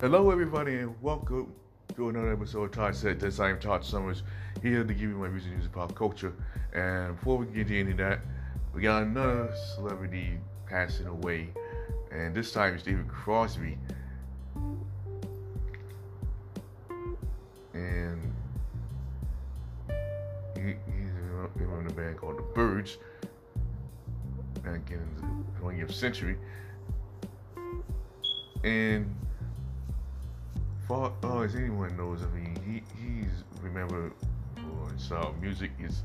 Hello, everybody, and welcome to another episode of Todd Said This. I am Todd Summers, here to give you my on news and pop culture. And before we get into that, we got another celebrity passing away, and this time it's David Crosby. And he, he's in a band called The Byrds, back in the 20th century. And far oh, as anyone knows, I mean, he he's remembered his uh, music, his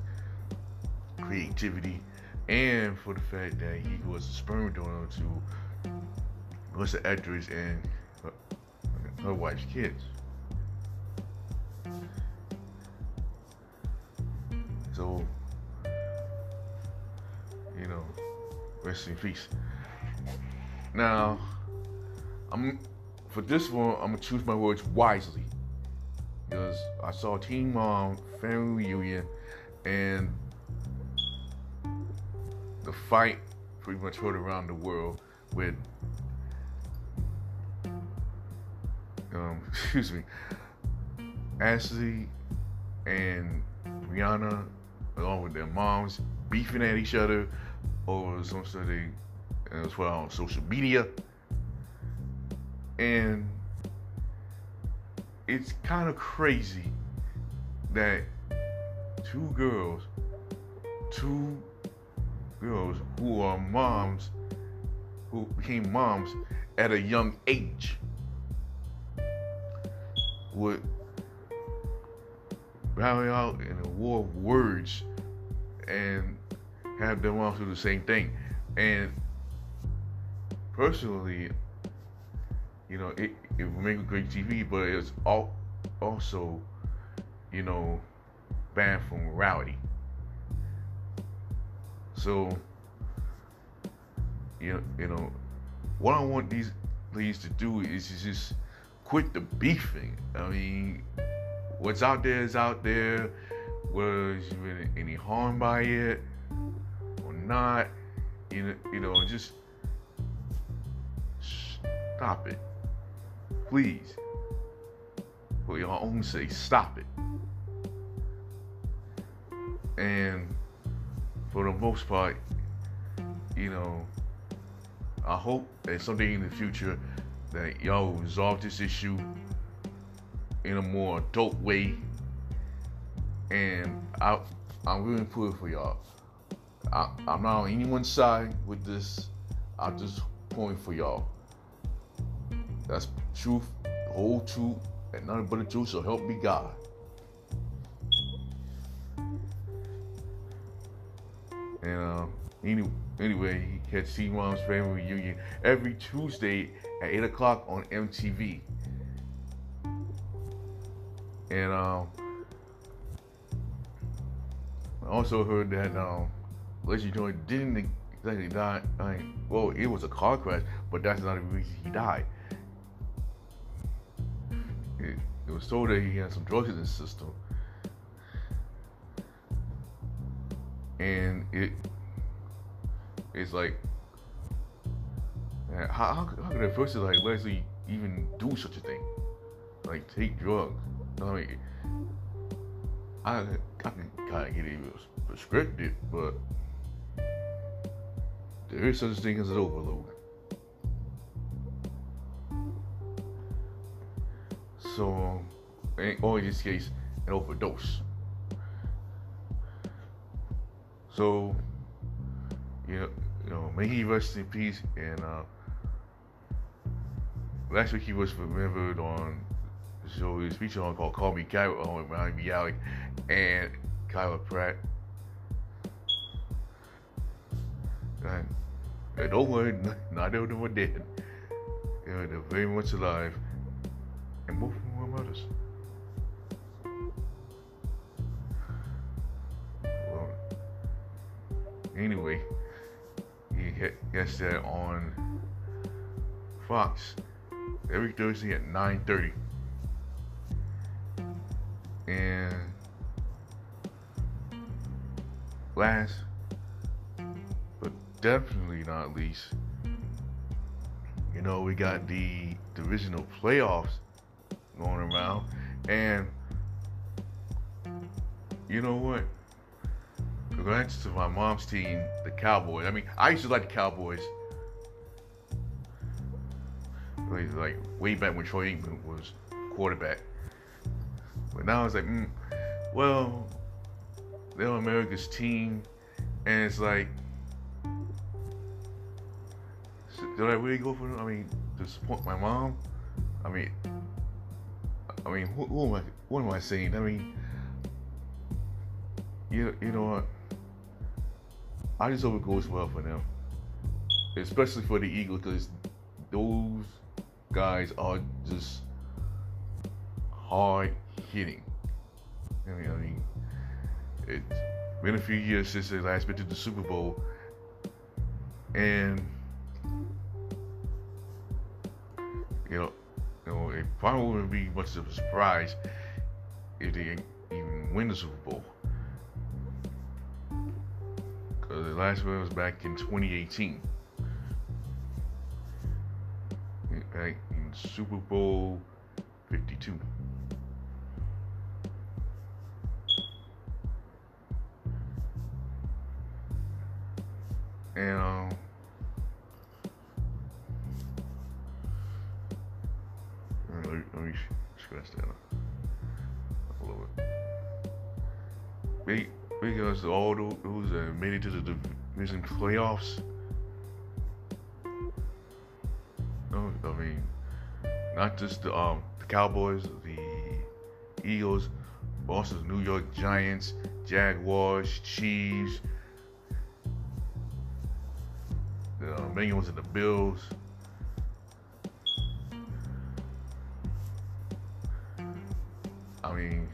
creativity, and for the fact that he was a sperm donor to Melissa Etheridge and her, her wife's kids. So, you know, rest in peace. Now, I'm for this one, I'm gonna choose my words wisely. Because I saw Teen Mom family reunion and the fight pretty much heard around the world with um, excuse me Ashley and Briana along with their moms beefing at each other over some sort of as well on social media and it's kind of crazy that two girls, two girls who are moms, who became moms at a young age, would rally out in a war of words and have them all do the same thing. And personally, you know, it, it will make a great TV, but it's all, also, you know, banned from morality. So, you know, you know, what I want these ladies to do is just quit the beefing. I mean, what's out there is out there. Was you any harm by it or not? You know, you know, just stop it. Please, for your own sake, stop it. And for the most part, you know, I hope that someday in the future that y'all resolve this issue in a more adult way. And I, I'm really pulling for y'all. I, I'm not on anyone's side with this. I'm just pulling for y'all. That's truth, whole truth, and nothing but the truth, so help me God. And uh, any, anyway, he catch Teen Mom's Family Reunion every Tuesday at 8 o'clock on MTV. And um, I also heard that um, Leslie Jordan didn't exactly die. I mean, well, it was a car crash, but that's not the reason he died. It, it was told that he had some drugs in his system. And it it's like how, how, how could a person like Leslie even do such a thing? Like take drugs. I mean I, I can kind of get it prescripted, but there is such a thing as an overload. So, or in this case, an overdose. So, you know, you know, may he rest in peace. And uh, last week he was remembered on he was featured on called Call Me Kyra on Mayim Bialik and Kyla Pratt. And, and don't worry, neither of them are dead. They're very much alive. And mothers. Well, anyway, he hit yesterday on Fox every Thursday at 9:30. And last but definitely not least, you know, we got the divisional playoffs going around, and you know what? Congrats to my mom's team, the Cowboys. I mean, I used to like the Cowboys. Like way back when Troy Aikman was quarterback. But now it's like, mm, well, they're America's team, and it's like, did I really go for them? I mean, to support my mom? I mean, I mean, who, who am I? What am I saying? I mean, you you know what? I just hope it goes well for them, especially for the Eagles, because those guys are just hard hitting. I mean, I mean, it's been a few years since they last been to the Super Bowl, and you know, you know, it probably wouldn't be much of a surprise if they even win the Super Bowl. Because the last one was back in 2018. Back in Super Bowl 52. And um, scratch that up a little bit. Because all those that made it to the division playoffs. No, I mean, not just the um the Cowboys, the Eagles, but New York Giants, Jaguars, Chiefs. The uh, Bengals and the Bills. Mean,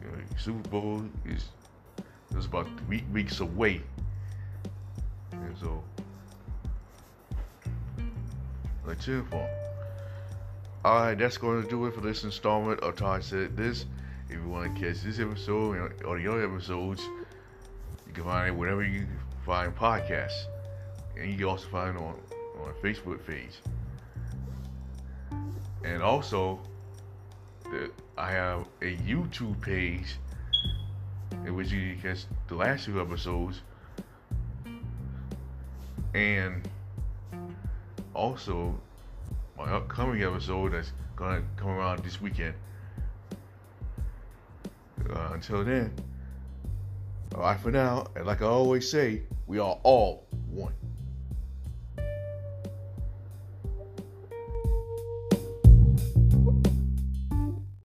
you know, Super Bowl is is about three weeks away, and so let's cheer for. All right, that's going to do it for this installment of Todd Said This. If you want to catch this episode or the other episodes, you can find it wherever you find podcasts. And you can also find it on, on Facebook page. And also, I have a YouTube page in which you can catch the last two episodes. And also, my upcoming episode that's gonna come around this weekend. Uh, until then, all right for now, and like I always say, we are all one.